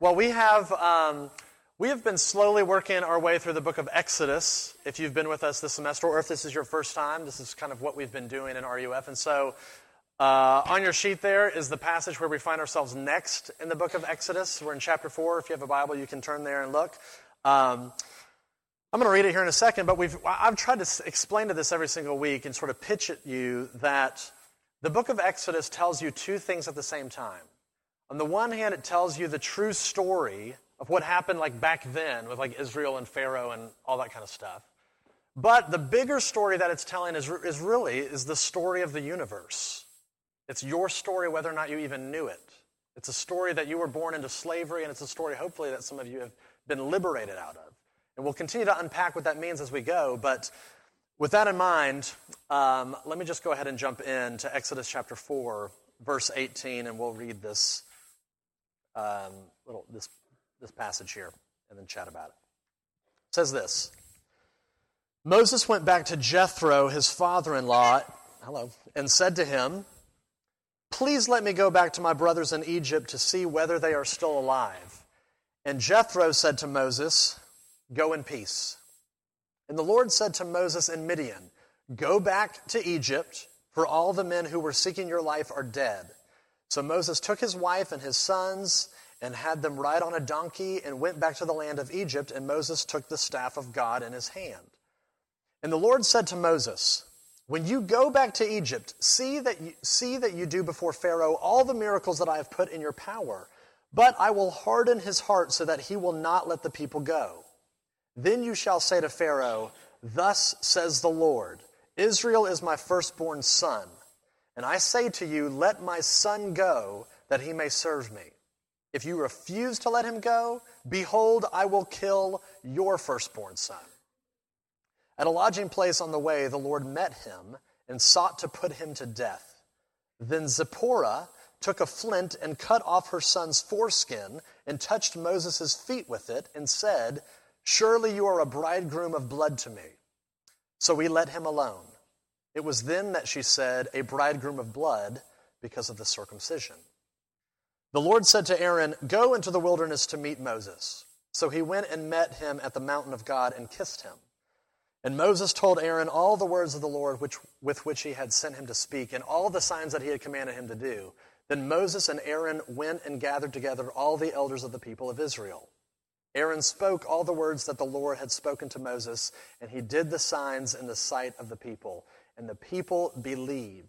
Well, we have um, we have been slowly working our way through the book of Exodus. If you've been with us this semester, or if this is your first time, this is kind of what we've been doing in RUF. And so, uh, on your sheet there is the passage where we find ourselves next in the book of Exodus. We're in chapter four. If you have a Bible, you can turn there and look. Um, I'm going to read it here in a second, but we've, I've tried to explain to this every single week and sort of pitch at you that the book of Exodus tells you two things at the same time. On the one hand, it tells you the true story of what happened like back then with like Israel and Pharaoh and all that kind of stuff. But the bigger story that it's telling is, is really is the story of the universe. It's your story whether or not you even knew it. It's a story that you were born into slavery, and it's a story, hopefully, that some of you have been liberated out of. And we'll continue to unpack what that means as we go. But with that in mind, um, let me just go ahead and jump in to Exodus chapter 4, verse 18, and we'll read this um, little this this passage here and then chat about it. It says this. Moses went back to Jethro, his father-in-law, hello, and said to him, "Please let me go back to my brothers in Egypt to see whether they are still alive." And Jethro said to Moses, "Go in peace." And the Lord said to Moses in Midian, "Go back to Egypt, for all the men who were seeking your life are dead." So Moses took his wife and his sons and had them ride on a donkey and went back to the land of Egypt, and Moses took the staff of God in his hand. And the Lord said to Moses, When you go back to Egypt, see that you, see that you do before Pharaoh all the miracles that I have put in your power, but I will harden his heart so that he will not let the people go. Then you shall say to Pharaoh, Thus says the Lord, Israel is my firstborn son. And I say to you, let my son go, that he may serve me. If you refuse to let him go, behold, I will kill your firstborn son. At a lodging place on the way, the Lord met him and sought to put him to death. Then Zipporah took a flint and cut off her son's foreskin and touched Moses' feet with it and said, Surely you are a bridegroom of blood to me. So we let him alone. It was then that she said, A bridegroom of blood, because of the circumcision. The Lord said to Aaron, Go into the wilderness to meet Moses. So he went and met him at the mountain of God and kissed him. And Moses told Aaron all the words of the Lord which, with which he had sent him to speak, and all the signs that he had commanded him to do. Then Moses and Aaron went and gathered together all the elders of the people of Israel. Aaron spoke all the words that the Lord had spoken to Moses, and he did the signs in the sight of the people. And the people believed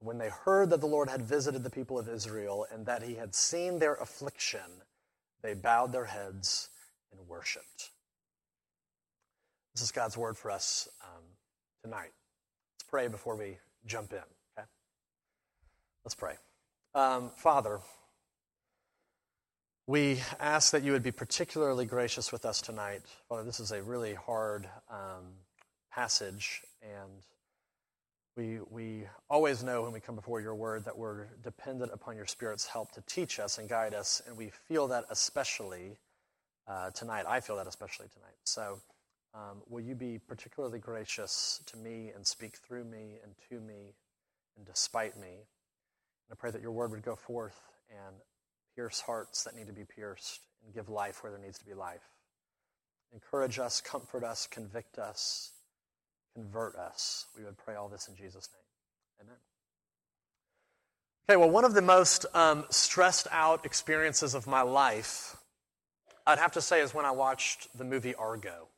when they heard that the Lord had visited the people of Israel and that he had seen their affliction, they bowed their heads and worshiped. This is God's word for us um, tonight. Let's pray before we jump in. Okay? Let's pray. Um, Father, we ask that you would be particularly gracious with us tonight. Father, this is a really hard um, passage, and we, we always know when we come before your word that we're dependent upon your Spirit's help to teach us and guide us, and we feel that especially uh, tonight. I feel that especially tonight. So, um, will you be particularly gracious to me and speak through me and to me and despite me? And I pray that your word would go forth and pierce hearts that need to be pierced and give life where there needs to be life. Encourage us, comfort us, convict us convert us. We would pray all this in Jesus' name. Amen. Okay, well, one of the most um, stressed out experiences of my life, I'd have to say, is when I watched the movie Argo.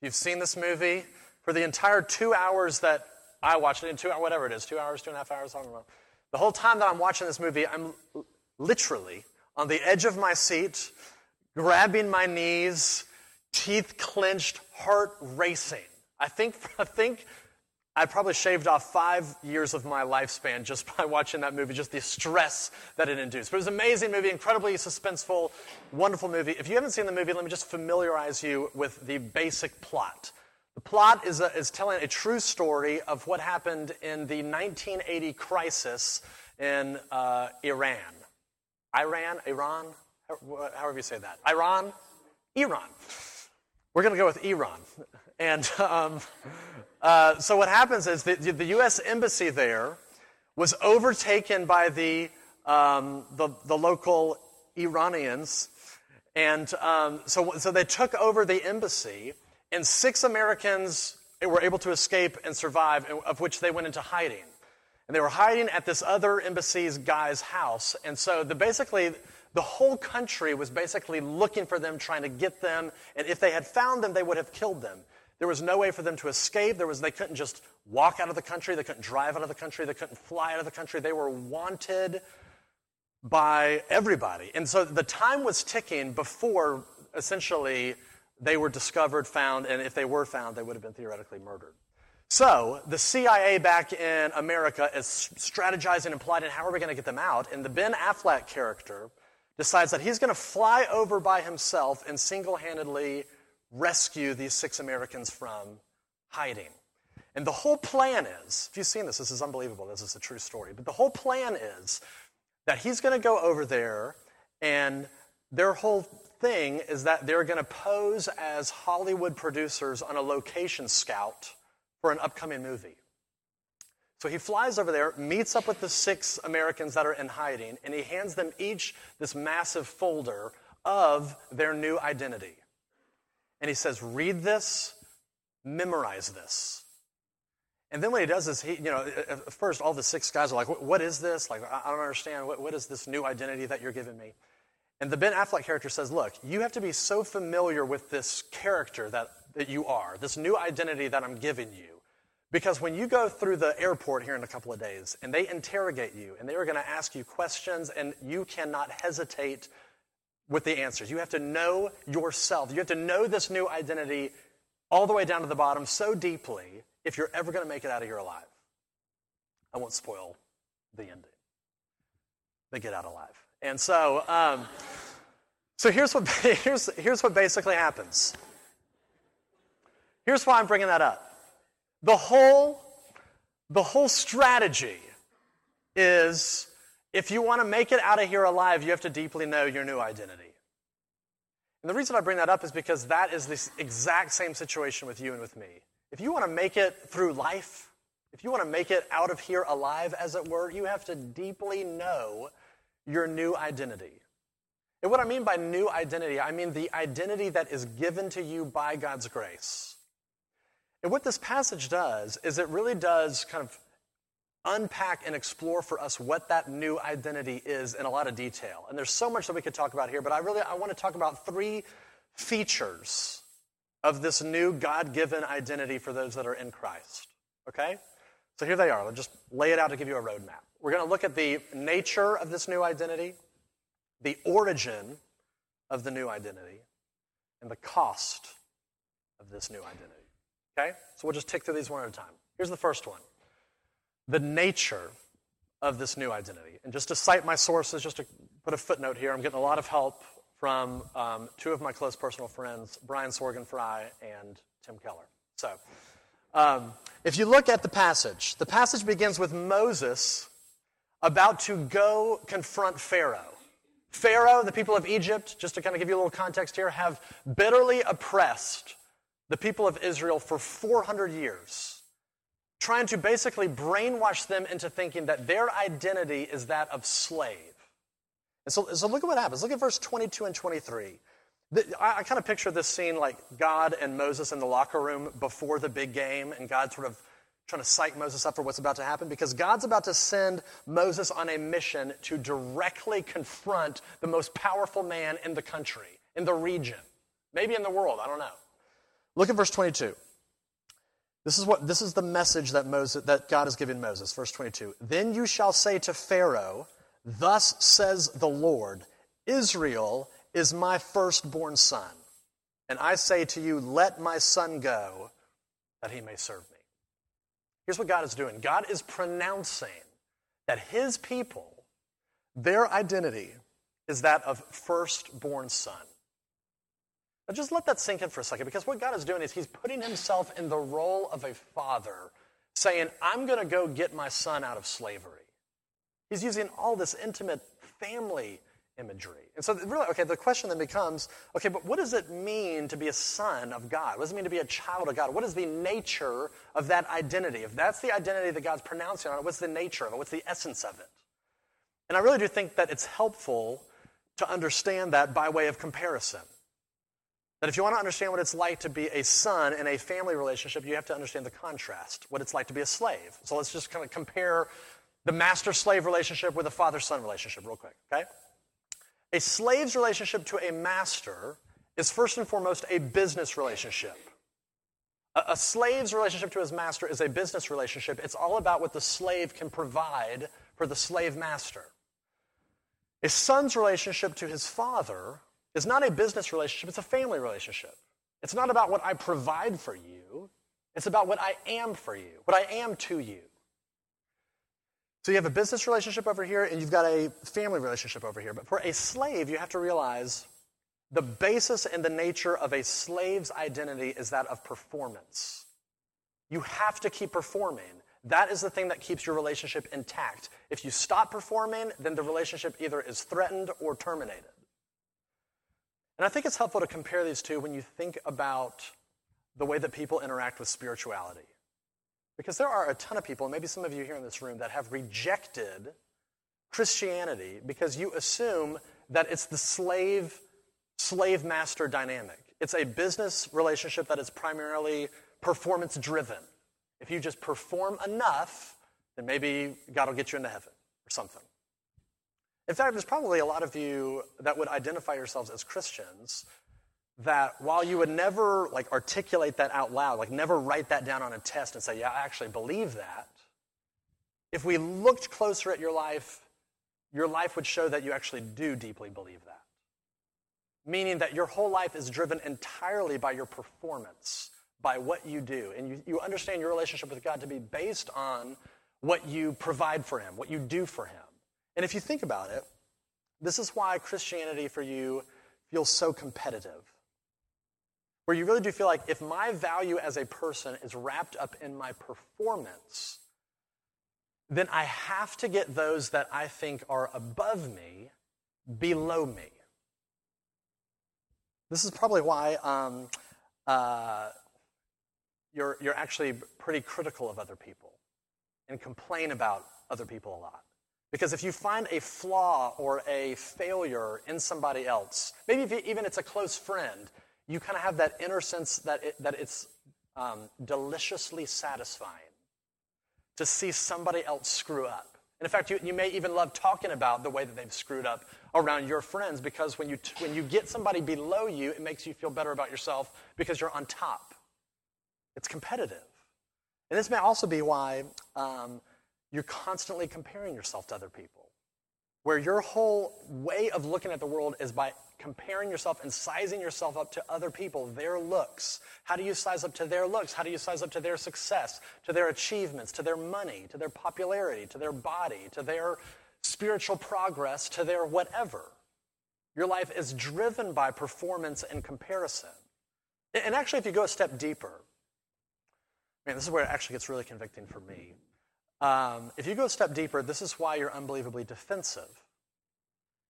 You've seen this movie for the entire two hours that I watched it in two hours, whatever it is, two hours, two and a half hours, I don't know. The whole time that I'm watching this movie, I'm literally on the edge of my seat, grabbing my knees, teeth clenched, heart racing. I think, I think I probably shaved off five years of my lifespan just by watching that movie, just the stress that it induced. But it was an amazing movie, incredibly suspenseful, wonderful movie. If you haven't seen the movie, let me just familiarize you with the basic plot. The plot is, a, is telling a true story of what happened in the 1980 crisis in uh, Iran. Iran? Iran? However you say that. Iran? Iran. We're going to go with Iran. And um, uh, so what happens is the, the U.S. embassy there was overtaken by the, um, the, the, local Iranians. And um, so, so they took over the embassy, and six Americans were able to escape and survive, of which they went into hiding. And they were hiding at this other embassy's guy's house. And so the, basically, the whole country was basically looking for them, trying to get them. And if they had found them, they would have killed them. There was no way for them to escape. There was, they couldn't just walk out of the country. They couldn't drive out of the country. They couldn't fly out of the country. They were wanted by everybody. And so the time was ticking before essentially they were discovered, found, and if they were found, they would have been theoretically murdered. So the CIA back in America is strategizing and plotting how are we going to get them out? And the Ben Affleck character decides that he's going to fly over by himself and single handedly rescue these six Americans from hiding. And the whole plan is if you've seen this, this is unbelievable. This is a true story. But the whole plan is that he's going to go over there, and their whole thing is that they're going to pose as Hollywood producers on a location scout for an upcoming movie. So he flies over there, meets up with the six Americans that are in hiding, and he hands them each this massive folder of their new identity. And he says, Read this, memorize this. And then what he does is, he, you know, at first all the six guys are like, What is this? Like, I don't understand. What, what is this new identity that you're giving me? And the Ben Affleck character says, Look, you have to be so familiar with this character that, that you are, this new identity that I'm giving you. Because when you go through the airport here in a couple of days and they interrogate you and they are going to ask you questions and you cannot hesitate with the answers. You have to know yourself. You have to know this new identity all the way down to the bottom so deeply if you're ever going to make it out of here alive. I won't spoil the ending. They get out alive. And so, um, so here's what, here's, here's what basically happens. Here's why I'm bringing that up. The whole, the whole strategy is if you want to make it out of here alive, you have to deeply know your new identity. And the reason I bring that up is because that is the exact same situation with you and with me. If you want to make it through life, if you want to make it out of here alive, as it were, you have to deeply know your new identity. And what I mean by new identity, I mean the identity that is given to you by God's grace. And what this passage does is it really does kind of unpack and explore for us what that new identity is in a lot of detail. And there's so much that we could talk about here, but I really I want to talk about three features of this new God-given identity for those that are in Christ. Okay? So here they are. I'll just lay it out to give you a roadmap. We're going to look at the nature of this new identity, the origin of the new identity, and the cost of this new identity. Okay? So we'll just tick through these one at a time. Here's the first one the nature of this new identity. And just to cite my sources, just to put a footnote here, I'm getting a lot of help from um, two of my close personal friends, Brian Sorgenfrei and Tim Keller. So, um, if you look at the passage, the passage begins with Moses about to go confront Pharaoh. Pharaoh, the people of Egypt, just to kind of give you a little context here, have bitterly oppressed the people of Israel for 400 years trying to basically brainwash them into thinking that their identity is that of slave. And so, so look at what happens. Look at verse 22 and 23. The, I, I kind of picture this scene like God and Moses in the locker room before the big game, and God sort of trying to psych Moses up for what's about to happen because God's about to send Moses on a mission to directly confront the most powerful man in the country, in the region, maybe in the world, I don't know. Look at verse 22. This is what this is the message that Moses that God has given Moses. Verse 22. Then you shall say to Pharaoh, Thus says the Lord, Israel is my firstborn son. And I say to you, Let my son go, that he may serve me. Here's what God is doing God is pronouncing that his people, their identity is that of firstborn son. Now just let that sink in for a second because what God is doing is He's putting Himself in the role of a father, saying, I'm going to go get my son out of slavery. He's using all this intimate family imagery. And so, really, okay, the question then becomes okay, but what does it mean to be a son of God? What does it mean to be a child of God? What is the nature of that identity? If that's the identity that God's pronouncing on it, what's the nature of it? What's the essence of it? And I really do think that it's helpful to understand that by way of comparison. That if you want to understand what it's like to be a son in a family relationship, you have to understand the contrast, what it's like to be a slave. So let's just kind of compare the master slave relationship with a father son relationship, real quick, okay? A slave's relationship to a master is first and foremost a business relationship. A, a slave's relationship to his master is a business relationship. It's all about what the slave can provide for the slave master. A son's relationship to his father is not a business relationship, it's a family relationship. It's not about what I provide for you, it's about what I am for you, what I am to you. So you have a business relationship over here, and you've got a family relationship over here. But for a slave, you have to realize the basis and the nature of a slave's identity is that of performance. You have to keep performing. That is the thing that keeps your relationship intact. If you stop performing, then the relationship either is threatened or terminated. And I think it's helpful to compare these two when you think about the way that people interact with spirituality. Because there are a ton of people, maybe some of you here in this room, that have rejected Christianity because you assume that it's the slave slave master dynamic. It's a business relationship that is primarily performance driven. If you just perform enough, then maybe God will get you into heaven or something. In fact, there's probably a lot of you that would identify yourselves as Christians that while you would never like articulate that out loud, like never write that down on a test and say, "Yeah, I actually believe that." If we looked closer at your life, your life would show that you actually do deeply believe that. Meaning that your whole life is driven entirely by your performance, by what you do. And you, you understand your relationship with God to be based on what you provide for Him, what you do for Him. And if you think about it, this is why Christianity for you feels so competitive. Where you really do feel like if my value as a person is wrapped up in my performance, then I have to get those that I think are above me below me. This is probably why um, uh, you're, you're actually pretty critical of other people and complain about other people a lot. Because if you find a flaw or a failure in somebody else, maybe even it's a close friend, you kind of have that inner sense that, it, that it's um, deliciously satisfying to see somebody else screw up. And in fact, you, you may even love talking about the way that they've screwed up around your friends because when you, when you get somebody below you, it makes you feel better about yourself because you're on top. It's competitive. And this may also be why um, you're constantly comparing yourself to other people, where your whole way of looking at the world is by comparing yourself and sizing yourself up to other people, their looks. How do you size up to their looks? How do you size up to their success, to their achievements, to their money, to their popularity, to their body, to their spiritual progress, to their whatever? Your life is driven by performance and comparison. And actually, if you go a step deeper, man, this is where it actually gets really convicting for me. Um, if you go a step deeper, this is why you're unbelievably defensive.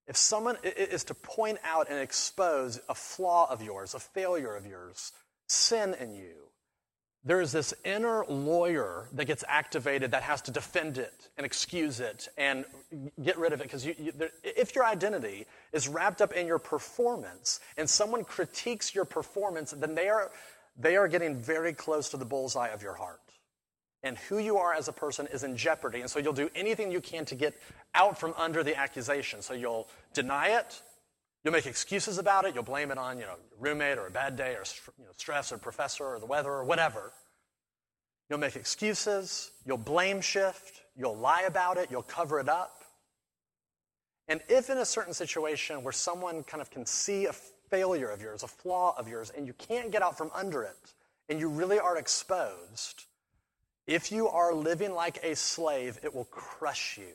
If someone is to point out and expose a flaw of yours, a failure of yours, sin in you, there is this inner lawyer that gets activated that has to defend it and excuse it and get rid of it. Because you, you, if your identity is wrapped up in your performance and someone critiques your performance, then they are, they are getting very close to the bullseye of your heart and who you are as a person is in jeopardy. And so you'll do anything you can to get out from under the accusation. So you'll deny it, you'll make excuses about it, you'll blame it on, you know, your roommate or a bad day or you know, stress or professor or the weather or whatever. You'll make excuses, you'll blame shift, you'll lie about it, you'll cover it up. And if in a certain situation where someone kind of can see a failure of yours, a flaw of yours, and you can't get out from under it, and you really are exposed, if you are living like a slave, it will crush you.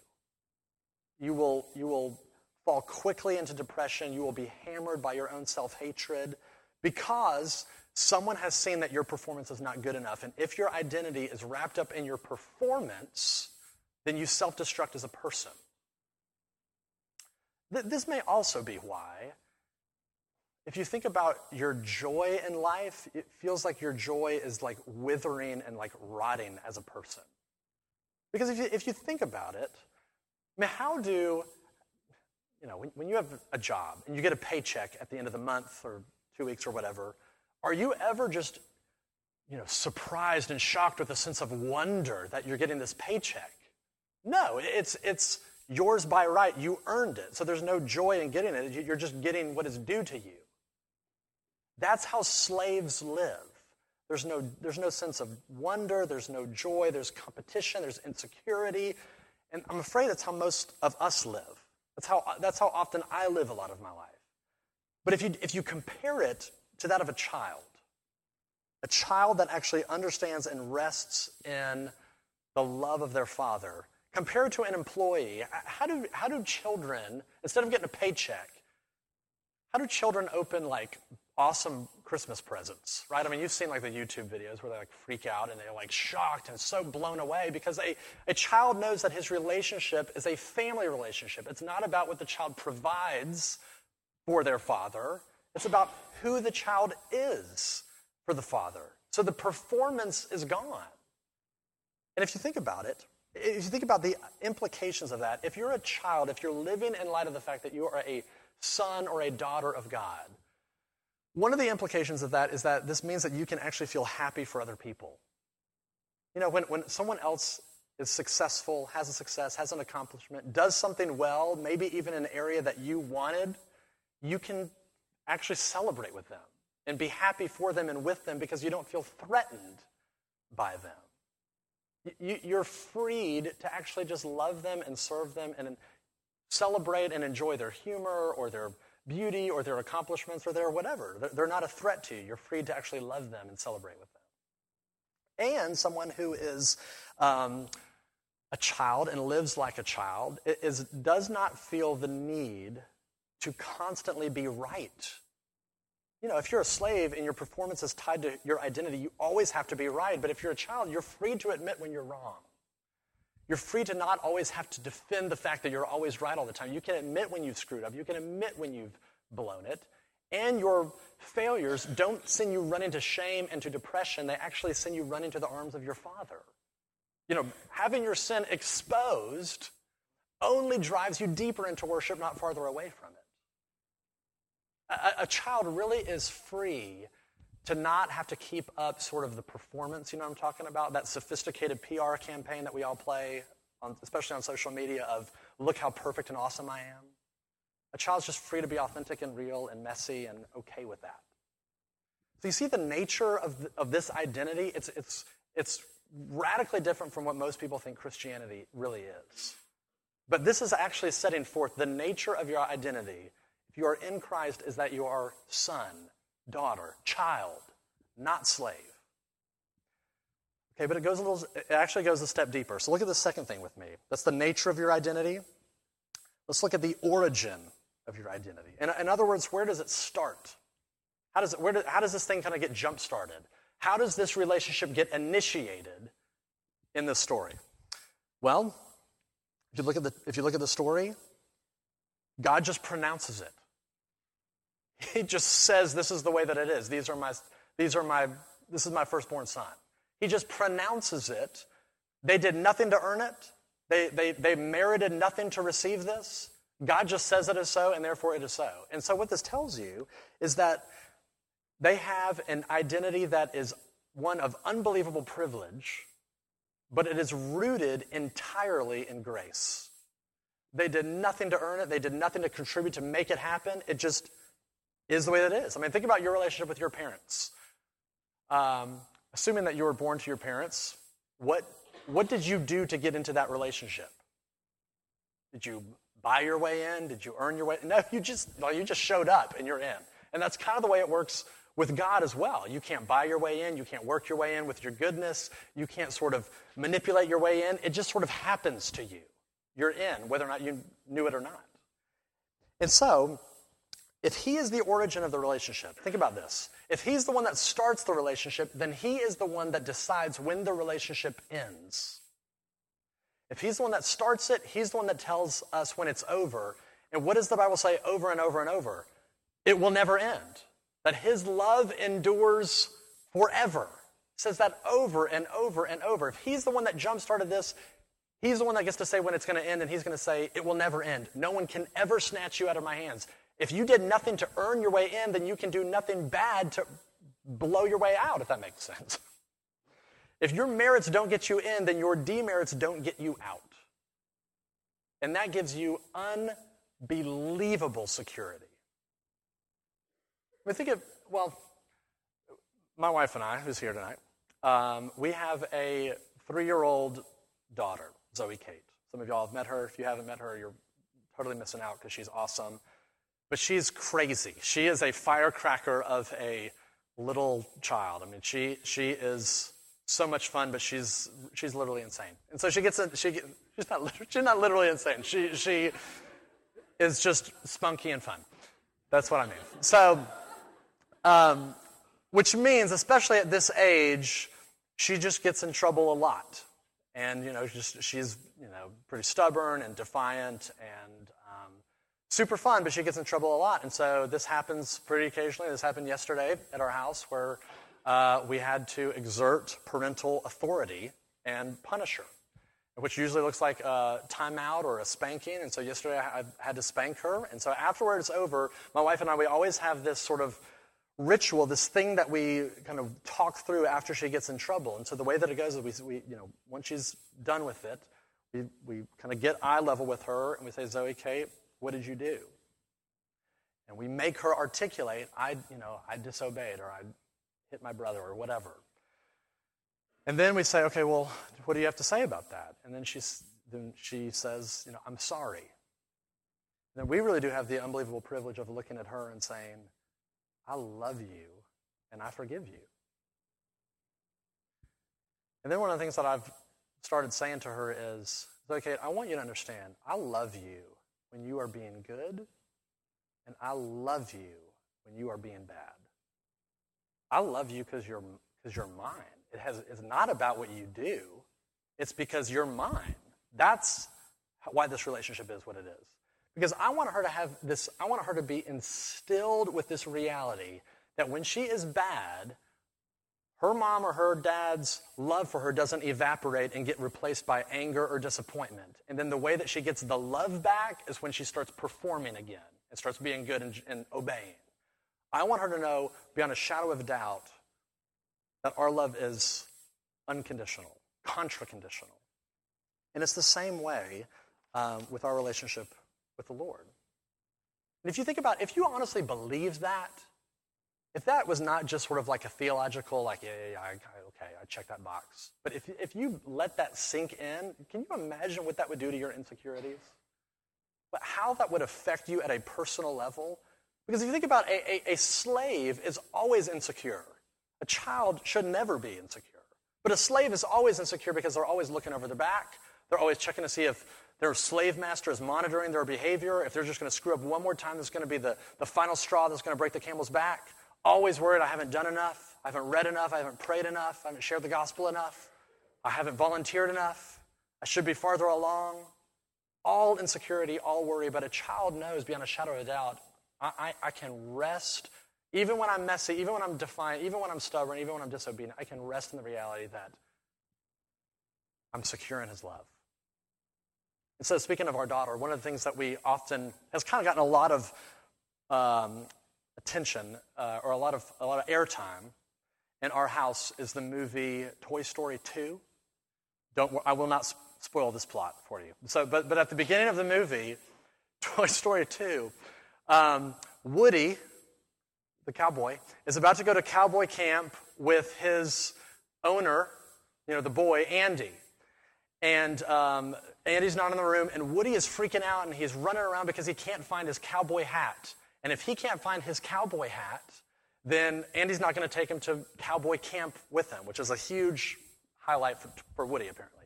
You will, you will fall quickly into depression. You will be hammered by your own self hatred because someone has seen that your performance is not good enough. And if your identity is wrapped up in your performance, then you self destruct as a person. This may also be why if you think about your joy in life, it feels like your joy is like withering and like rotting as a person. Because if you, if you think about it, I mean, how do, you know, when, when you have a job and you get a paycheck at the end of the month or two weeks or whatever, are you ever just, you know, surprised and shocked with a sense of wonder that you're getting this paycheck? No, it's, it's yours by right. You earned it. So there's no joy in getting it. You're just getting what is due to you. That's how slaves live. There's no, there's no sense of wonder, there's no joy, there's competition, there's insecurity. And I'm afraid that's how most of us live. That's how, that's how often I live a lot of my life. But if you, if you compare it to that of a child, a child that actually understands and rests in the love of their father, compared to an employee, how do, how do children, instead of getting a paycheck, how do children open like awesome Christmas presents, right? I mean, you've seen like the YouTube videos where they like freak out and they're like shocked and so blown away because a, a child knows that his relationship is a family relationship. It's not about what the child provides for their father, it's about who the child is for the father. So the performance is gone. And if you think about it, if you think about the implications of that, if you're a child, if you're living in light of the fact that you are a son or a daughter of God, one of the implications of that is that this means that you can actually feel happy for other people. You know, when, when someone else is successful, has a success, has an accomplishment, does something well, maybe even an area that you wanted, you can actually celebrate with them and be happy for them and with them because you don't feel threatened by them. You're freed to actually just love them and serve them and celebrate and enjoy their humor or their beauty or their accomplishments or their whatever. They're not a threat to you. You're free to actually love them and celebrate with them. And someone who is um, a child and lives like a child is, does not feel the need to constantly be right. You know, if you're a slave and your performance is tied to your identity, you always have to be right. But if you're a child, you're free to admit when you're wrong. You're free to not always have to defend the fact that you're always right all the time. You can admit when you've screwed up, you can admit when you've blown it. And your failures don't send you running to shame and to depression, they actually send you running to the arms of your Father. You know, having your sin exposed only drives you deeper into worship, not farther away from it. A, a child really is free to not have to keep up sort of the performance, you know what I'm talking about? That sophisticated PR campaign that we all play, on, especially on social media, of look how perfect and awesome I am. A child's just free to be authentic and real and messy and okay with that. So you see the nature of, the, of this identity? It's, it's, it's radically different from what most people think Christianity really is. But this is actually setting forth the nature of your identity. If you are in Christ, is that you are son daughter, child, not slave. Okay, but it goes a little, it actually goes a step deeper. So look at the second thing with me. That's the nature of your identity. Let's look at the origin of your identity. In, in other words, where does it start? How does, it, where do, how does this thing kind of get jump started? How does this relationship get initiated in this story? Well, if you look at the, if you look at the story, God just pronounces it. He just says, This is the way that it is. These are my, these are my, this is my firstborn son. He just pronounces it. They did nothing to earn it, they, they, they merited nothing to receive this. God just says it is so, and therefore it is so. And so, what this tells you is that they have an identity that is one of unbelievable privilege, but it is rooted entirely in grace. They did nothing to earn it, they did nothing to contribute to make it happen. It just is the way that it is. I mean, think about your relationship with your parents. Um, assuming that you were born to your parents, what, what did you do to get into that relationship? Did you buy your way in? Did you earn your way? No, you just, well, you just showed up and you're in. And that's kind of the way it works with God as well. You can't buy your way in. You can't work your way in with your goodness. You can't sort of manipulate your way in. It just sort of happens to you. You're in, whether or not you knew it or not. And so, if he is the origin of the relationship, think about this. If he's the one that starts the relationship, then he is the one that decides when the relationship ends. If he's the one that starts it, he's the one that tells us when it's over. And what does the Bible say over and over and over? It will never end. That his love endures forever. It says that over and over and over. If he's the one that jump started this, He's the one that gets to say when it's going to end, and he's going to say, It will never end. No one can ever snatch you out of my hands. If you did nothing to earn your way in, then you can do nothing bad to blow your way out, if that makes sense. If your merits don't get you in, then your demerits don't get you out. And that gives you unbelievable security. I mean, think of, well, my wife and I, who's here tonight, um, we have a three year old daughter, Zoe Kate. Some of y'all have met her. If you haven't met her, you're totally missing out because she's awesome. But she's crazy. She is a firecracker of a little child. I mean, she, she is so much fun, but she's, she's literally insane. And so she gets, a, she, she's, not, she's not literally insane. She, she is just spunky and fun. That's what I mean. So, um, which means, especially at this age, she just gets in trouble a lot. And, you know, just, she's, you know, pretty stubborn and defiant and super fun, but she gets in trouble a lot. And so this happens pretty occasionally. This happened yesterday at our house where uh, we had to exert parental authority and punish her, which usually looks like a timeout or a spanking. And so yesterday I, had to spank her. And so afterward it's over, my wife and I, we always have this sort of ritual, this thing that we kind of talk through after she gets in trouble. And so the way that it goes is we, we you know, once she's done with it, we, we kind of get eye level with her and we say, Zoe, Kate, what did you do? And we make her articulate, I, you know, I disobeyed or I hit my brother or whatever. And then we say, okay, well, what do you have to say about that? And then, she's, then she says, you know, I'm sorry. And then we really do have the unbelievable privilege of looking at her and saying, I love you and I forgive you. And then one of the things that I've started saying to her is, okay, I want you to understand, I love you when you are being good, and I love you when you are being bad. I love you because you're because you're mine. It has it's not about what you do. It's because you're mine. That's why this relationship is what it is. Because I want her to have this, I want her to be instilled with this reality that when she is bad, her mom or her dad's love for her doesn't evaporate and get replaced by anger or disappointment. And then the way that she gets the love back is when she starts performing again and starts being good and, and obeying. I want her to know beyond a shadow of doubt that our love is unconditional, contra-conditional. And it's the same way um, with our relationship with the Lord. And if you think about, if you honestly believe that, if that was not just sort of like a theological, like, yeah, yeah, yeah, I, okay, I check that box. But if, if you let that sink in, can you imagine what that would do to your insecurities? But how that would affect you at a personal level? Because if you think about a, a, a slave is always insecure. A child should never be insecure. But a slave is always insecure because they're always looking over their back. They're always checking to see if their slave master is monitoring their behavior. If they're just going to screw up one more time, that's going to be the, the final straw that's going to break the camel's back. Always worried I haven't done enough, I haven't read enough, I haven't prayed enough, I haven't shared the gospel enough, I haven't volunteered enough, I should be farther along. All insecurity, all worry, but a child knows beyond a shadow of a doubt, I, I, I can rest, even when I'm messy, even when I'm defiant, even when I'm stubborn, even when I'm disobedient, I can rest in the reality that I'm secure in His love. And so, speaking of our daughter, one of the things that we often has kind of gotten a lot of um, attention uh, or a lot of a lot of airtime in our house is the movie Toy Story 2. Don't I will not spoil this plot for you. So, but but at the beginning of the movie, Toy Story 2, um, Woody, the cowboy, is about to go to cowboy camp with his owner, you know, the boy Andy, and um, Andy's not in the room, and Woody is freaking out and he's running around because he can't find his cowboy hat. And if he can't find his cowboy hat, then Andy's not going to take him to cowboy camp with him, which is a huge highlight for, for Woody, apparently.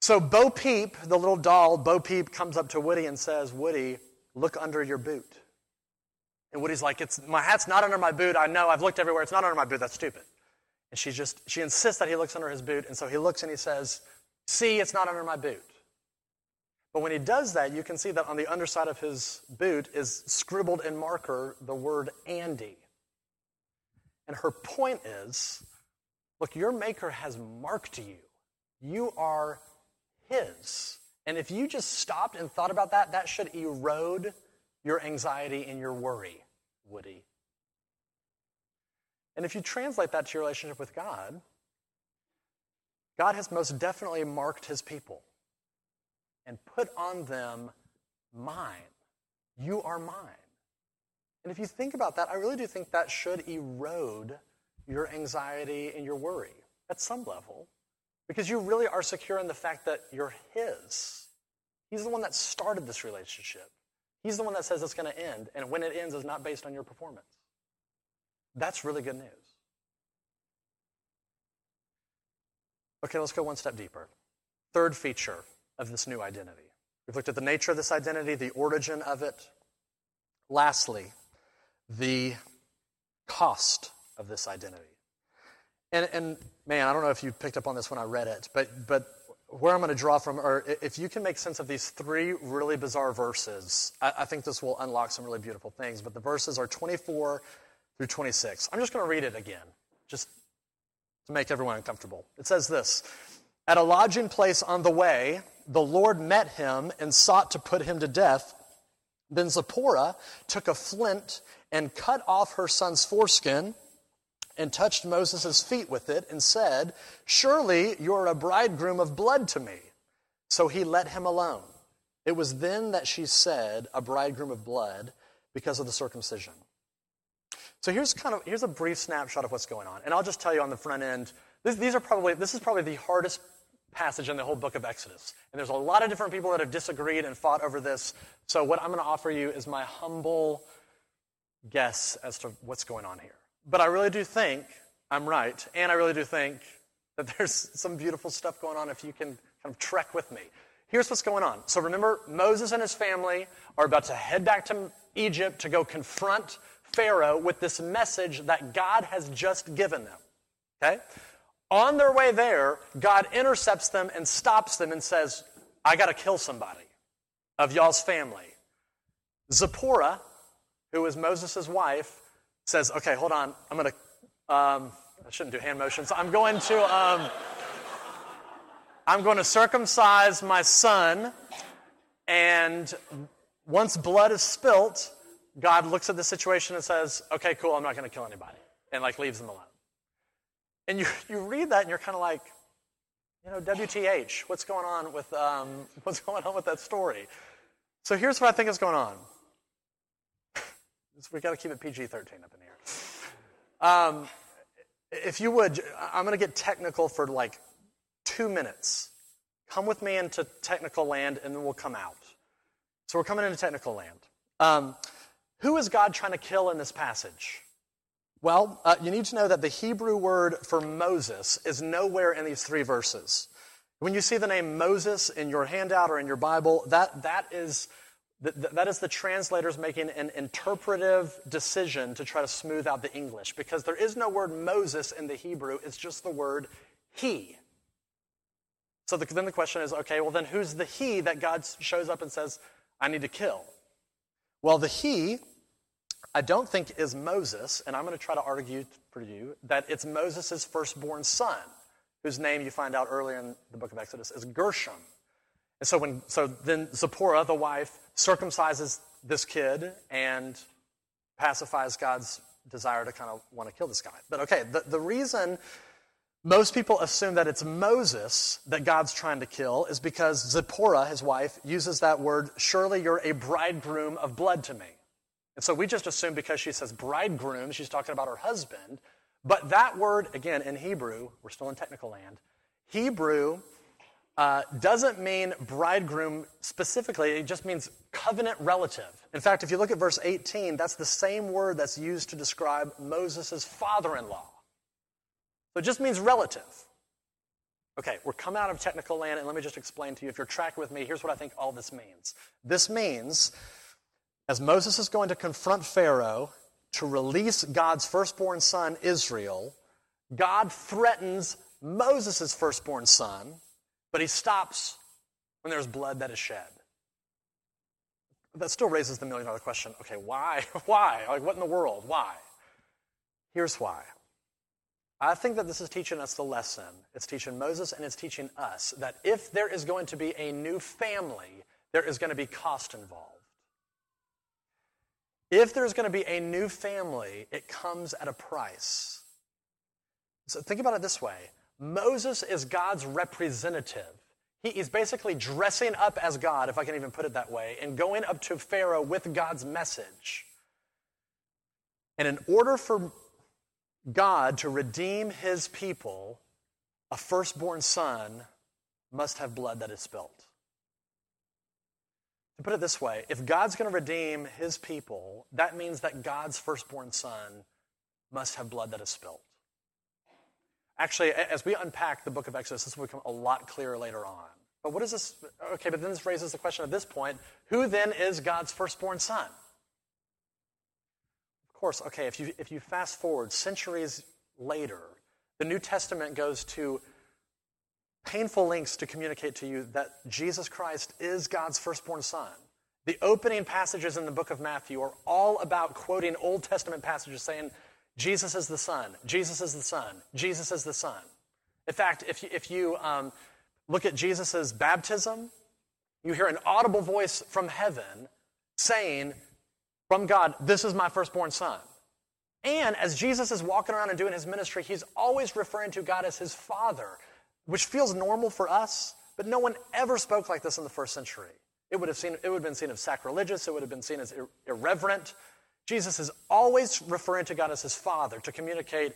So Bo Peep, the little doll, Bo Peep comes up to Woody and says, Woody, look under your boot. And Woody's like, it's, my hat's not under my boot. I know, I've looked everywhere. It's not under my boot. That's stupid. And she just, she insists that he looks under his boot. And so he looks and he says, see, it's not under my boot. But when he does that, you can see that on the underside of his boot is scribbled in marker the word Andy. And her point is look, your maker has marked you. You are his. And if you just stopped and thought about that, that should erode your anxiety and your worry, Woody. And if you translate that to your relationship with God, God has most definitely marked his people and put on them mine. You are mine. And if you think about that, I really do think that should erode your anxiety and your worry at some level because you really are secure in the fact that you're His. He's the one that started this relationship. He's the one that says it's going to end, and when it ends is not based on your performance. That's really good news. Okay, let's go one step deeper. Third feature of this new identity. We've looked at the nature of this identity, the origin of it. Lastly, the cost of this identity. And, and man, I don't know if you picked up on this when I read it, but, but where I'm going to draw from, or if you can make sense of these three really bizarre verses, I, I think this will unlock some really beautiful things. But the verses are 24 through 26. I'm just going to read it again, just to make everyone uncomfortable. It says this At a lodging place on the way, the Lord met him and sought to put him to death. Then Zipporah took a flint and cut off her son's foreskin and touched Moses' feet with it and said, Surely you're a bridegroom of blood to me. So he let him alone. It was then that she said, A bridegroom of blood, because of the circumcision. So here's kind of here's a brief snapshot of what's going on. And I'll just tell you on the front end, this, these are probably this is probably the hardest passage in the whole book of Exodus. And there's a lot of different people that have disagreed and fought over this. So what I'm going to offer you is my humble guess as to what's going on here. But I really do think I'm right, and I really do think that there's some beautiful stuff going on if you can kind of trek with me. Here's what's going on. So remember, Moses and his family are about to head back to Egypt to go confront Pharaoh with this message that God has just given them. Okay? On their way there, God intercepts them and stops them and says, I got to kill somebody of y'all's family. Zipporah, who is Moses' wife, says, Okay, hold on. I'm going to, um, I shouldn't do hand motions. I'm going to, um, I'm going to circumcise my son. And once blood is spilt, God looks at the situation and says, Okay, cool, I'm not going to kill anybody. And like leaves them alone. And you, you read that and you're kind of like, you know, WTH, what's going on with um, what's going on with that story? So here's what I think is going on. We've got to keep it PG-13 up in here. Um, if you would, I'm going to get technical for like two minutes. Come with me into technical land, and then we'll come out. So we're coming into technical land. Um, who is God trying to kill in this passage? Well, uh, you need to know that the Hebrew word for Moses is nowhere in these three verses. When you see the name Moses in your handout or in your Bible, that, that, is, that is the translators making an interpretive decision to try to smooth out the English because there is no word Moses in the Hebrew, it's just the word he. So the, then the question is okay, well, then who's the he that God shows up and says, I need to kill? Well, the he I don't think is Moses, and I'm going to try to argue for you that it's Moses' firstborn son, whose name you find out earlier in the book of Exodus is Gershom. And so when so then Zipporah, the wife, circumcises this kid and pacifies God's desire to kind of want to kill this guy. But okay, the, the reason most people assume that it's Moses that God's trying to kill is because Zipporah, his wife, uses that word, surely you're a bridegroom of blood to me. And so we just assume because she says bridegroom, she's talking about her husband. But that word, again, in Hebrew, we're still in technical land, Hebrew uh, doesn't mean bridegroom specifically, it just means covenant relative. In fact, if you look at verse 18, that's the same word that's used to describe Moses' father in law. So it just means relative. Okay, we're coming out of technical land, and let me just explain to you. If you're tracking with me, here's what I think all this means. This means as Moses is going to confront Pharaoh to release God's firstborn son, Israel, God threatens Moses' firstborn son, but he stops when there's blood that is shed. That still raises the million dollar question okay, why? Why? Like, what in the world? Why? Here's why. I think that this is teaching us the lesson. It's teaching Moses and it's teaching us that if there is going to be a new family, there is going to be cost involved. If there's going to be a new family, it comes at a price. So think about it this way Moses is God's representative. He is basically dressing up as God, if I can even put it that way, and going up to Pharaoh with God's message. And in order for God to redeem his people, a firstborn son must have blood that is spilt. To put it this way, if God's going to redeem his people, that means that God's firstborn son must have blood that is spilt. Actually, as we unpack the book of Exodus, this will become a lot clearer later on. But what is this? Okay, but then this raises the question at this point who then is God's firstborn son? Of course, okay, if you, if you fast forward centuries later, the New Testament goes to painful lengths to communicate to you that Jesus Christ is God's firstborn son. The opening passages in the book of Matthew are all about quoting Old Testament passages saying, Jesus is the Son, Jesus is the Son, Jesus is the Son. In fact, if you, if you um, look at Jesus' baptism, you hear an audible voice from heaven saying, from God, This is my firstborn son. And as Jesus is walking around and doing his ministry, he's always referring to God as his father, which feels normal for us, but no one ever spoke like this in the first century. It would have, seen, it would have been seen as sacrilegious, it would have been seen as ir- irreverent. Jesus is always referring to God as his father to communicate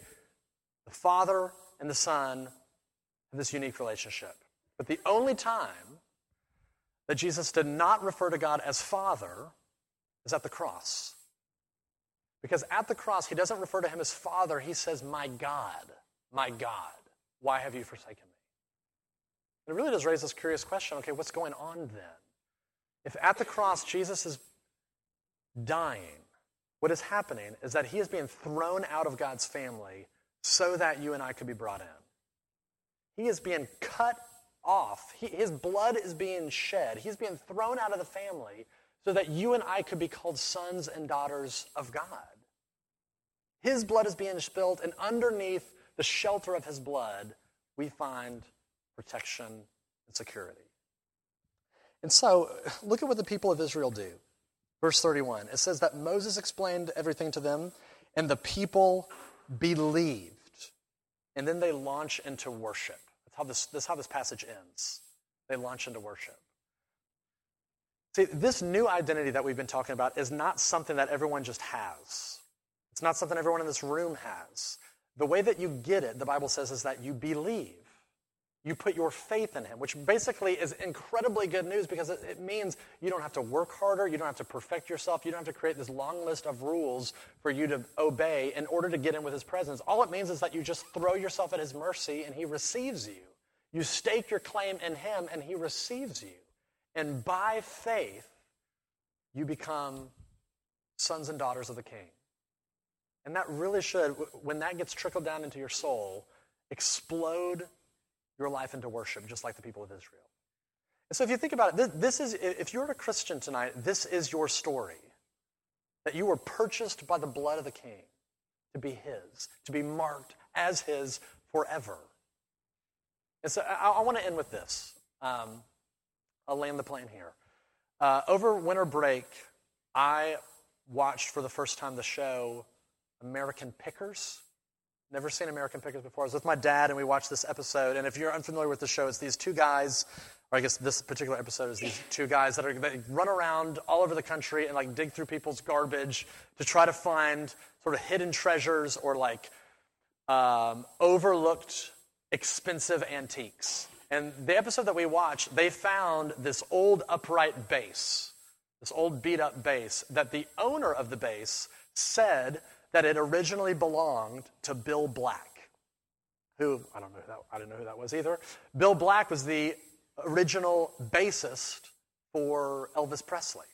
the Father and the Son have this unique relationship. But the only time that Jesus did not refer to God as Father is at the cross. Because at the cross, he doesn't refer to him as Father, he says, My God, my God, why have you forsaken me? It really does raise this curious question okay, what's going on then? If at the cross Jesus is dying, what is happening is that he is being thrown out of God's family so that you and I could be brought in. He is being cut off. He, his blood is being shed. He's being thrown out of the family so that you and I could be called sons and daughters of God. His blood is being spilled, and underneath the shelter of his blood, we find protection and security. And so, look at what the people of Israel do. Verse 31 it says that Moses explained everything to them, and the people believed. And then they launch into worship. That's how this, that's how this passage ends. They launch into worship. See, this new identity that we've been talking about is not something that everyone just has. It's not something everyone in this room has. The way that you get it, the Bible says, is that you believe. You put your faith in Him, which basically is incredibly good news because it, it, means you don't have to work harder, you don't have to perfect yourself, you don't have to create this long list of rules for you to obey in order to get in with His presence. All it means is that you just throw yourself at His mercy and He receives you. You stake your claim in Him and He receives you. And by faith, you become sons and daughters of the King. And that really should, when that gets trickled down into your soul, explode your life into worship, just like the people of Israel. And so if you think about it, this, is, if you're a Christian tonight, this is your story. That you were purchased by the blood of the King to be His, to be marked as His forever. And so I, I want to end with this. Um, I'll land the plane here. Uh, over winter break, I watched for the first time the show American Pickers. Never seen American Pickers before. I was with my dad and we watched this episode. And if you're unfamiliar with the show, it's these two guys, or I guess this particular episode is these two guys that are that run around all over the country and like dig through people's garbage to try to find sort of hidden treasures or like um, overlooked expensive antiques. And the episode that we watched, they found this old upright bass, this old beat up bass, that the owner of the bass said that it originally belonged to Bill Black, who, I don't know who that, I didn't know who that was either. Bill Black was the original bassist for Elvis Presley.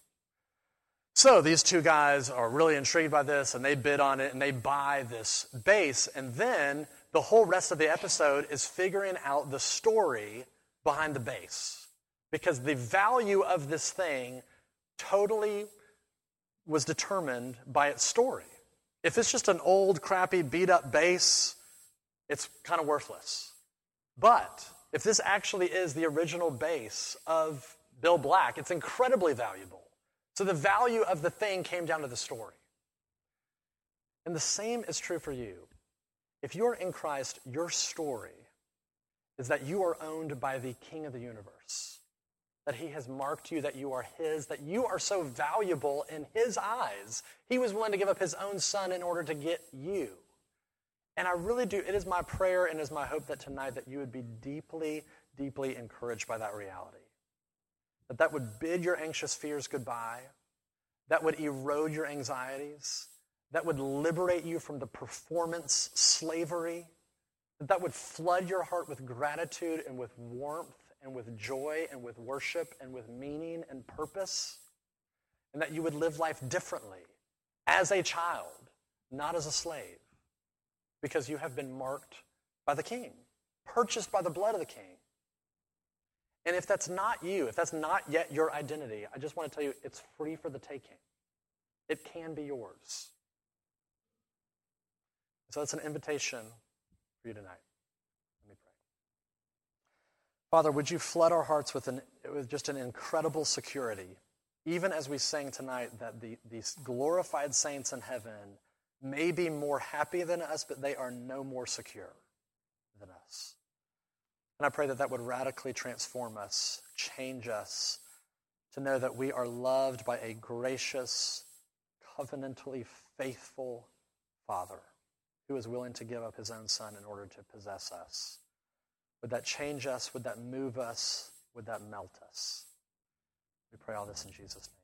So these two guys are really intrigued by this and they bid on it and they buy this bass. And then the whole rest of the episode is figuring out the story behind the bass. Because the value of this thing totally was determined by its story. If it's just an old, crappy, beat up bass, it's kind of worthless. But if this actually is the original bass of Bill Black, it's incredibly valuable. So the value of the thing came down to the story. And the same is true for you. If you're in Christ, your story is that you are owned by the King of the universe, that He has marked you, that you are His, that you are so valuable in His eyes. He was willing to give up His own Son in order to get you. And I really do, it is my prayer and it is my hope that tonight that you would be deeply, deeply encouraged by that reality. That that would bid your anxious fears goodbye, that would erode your anxieties, that would liberate you from the performance slavery, that that would flood your heart with gratitude and with warmth and with joy and with worship and with meaning and purpose, and that you would live life differently as a child, not as a slave because you have been marked by the king, purchased by the blood of the king. And if that's not you, if that's not yet your identity, I just want to tell you it's free for the taking. It can be yours. So that's an invitation for you tonight. Father, would you flood our hearts with, an, with just an incredible security, even as we sang tonight that the, these glorified saints in heaven may be more happy than us, but they are no more secure than us. And I pray that that would radically transform us, change us, to know that we are loved by a gracious, covenantally faithful Father who is willing to give up his own Son in order to possess us. Would that change us? Would that move us? Would that melt us? We pray all this in Jesus' name.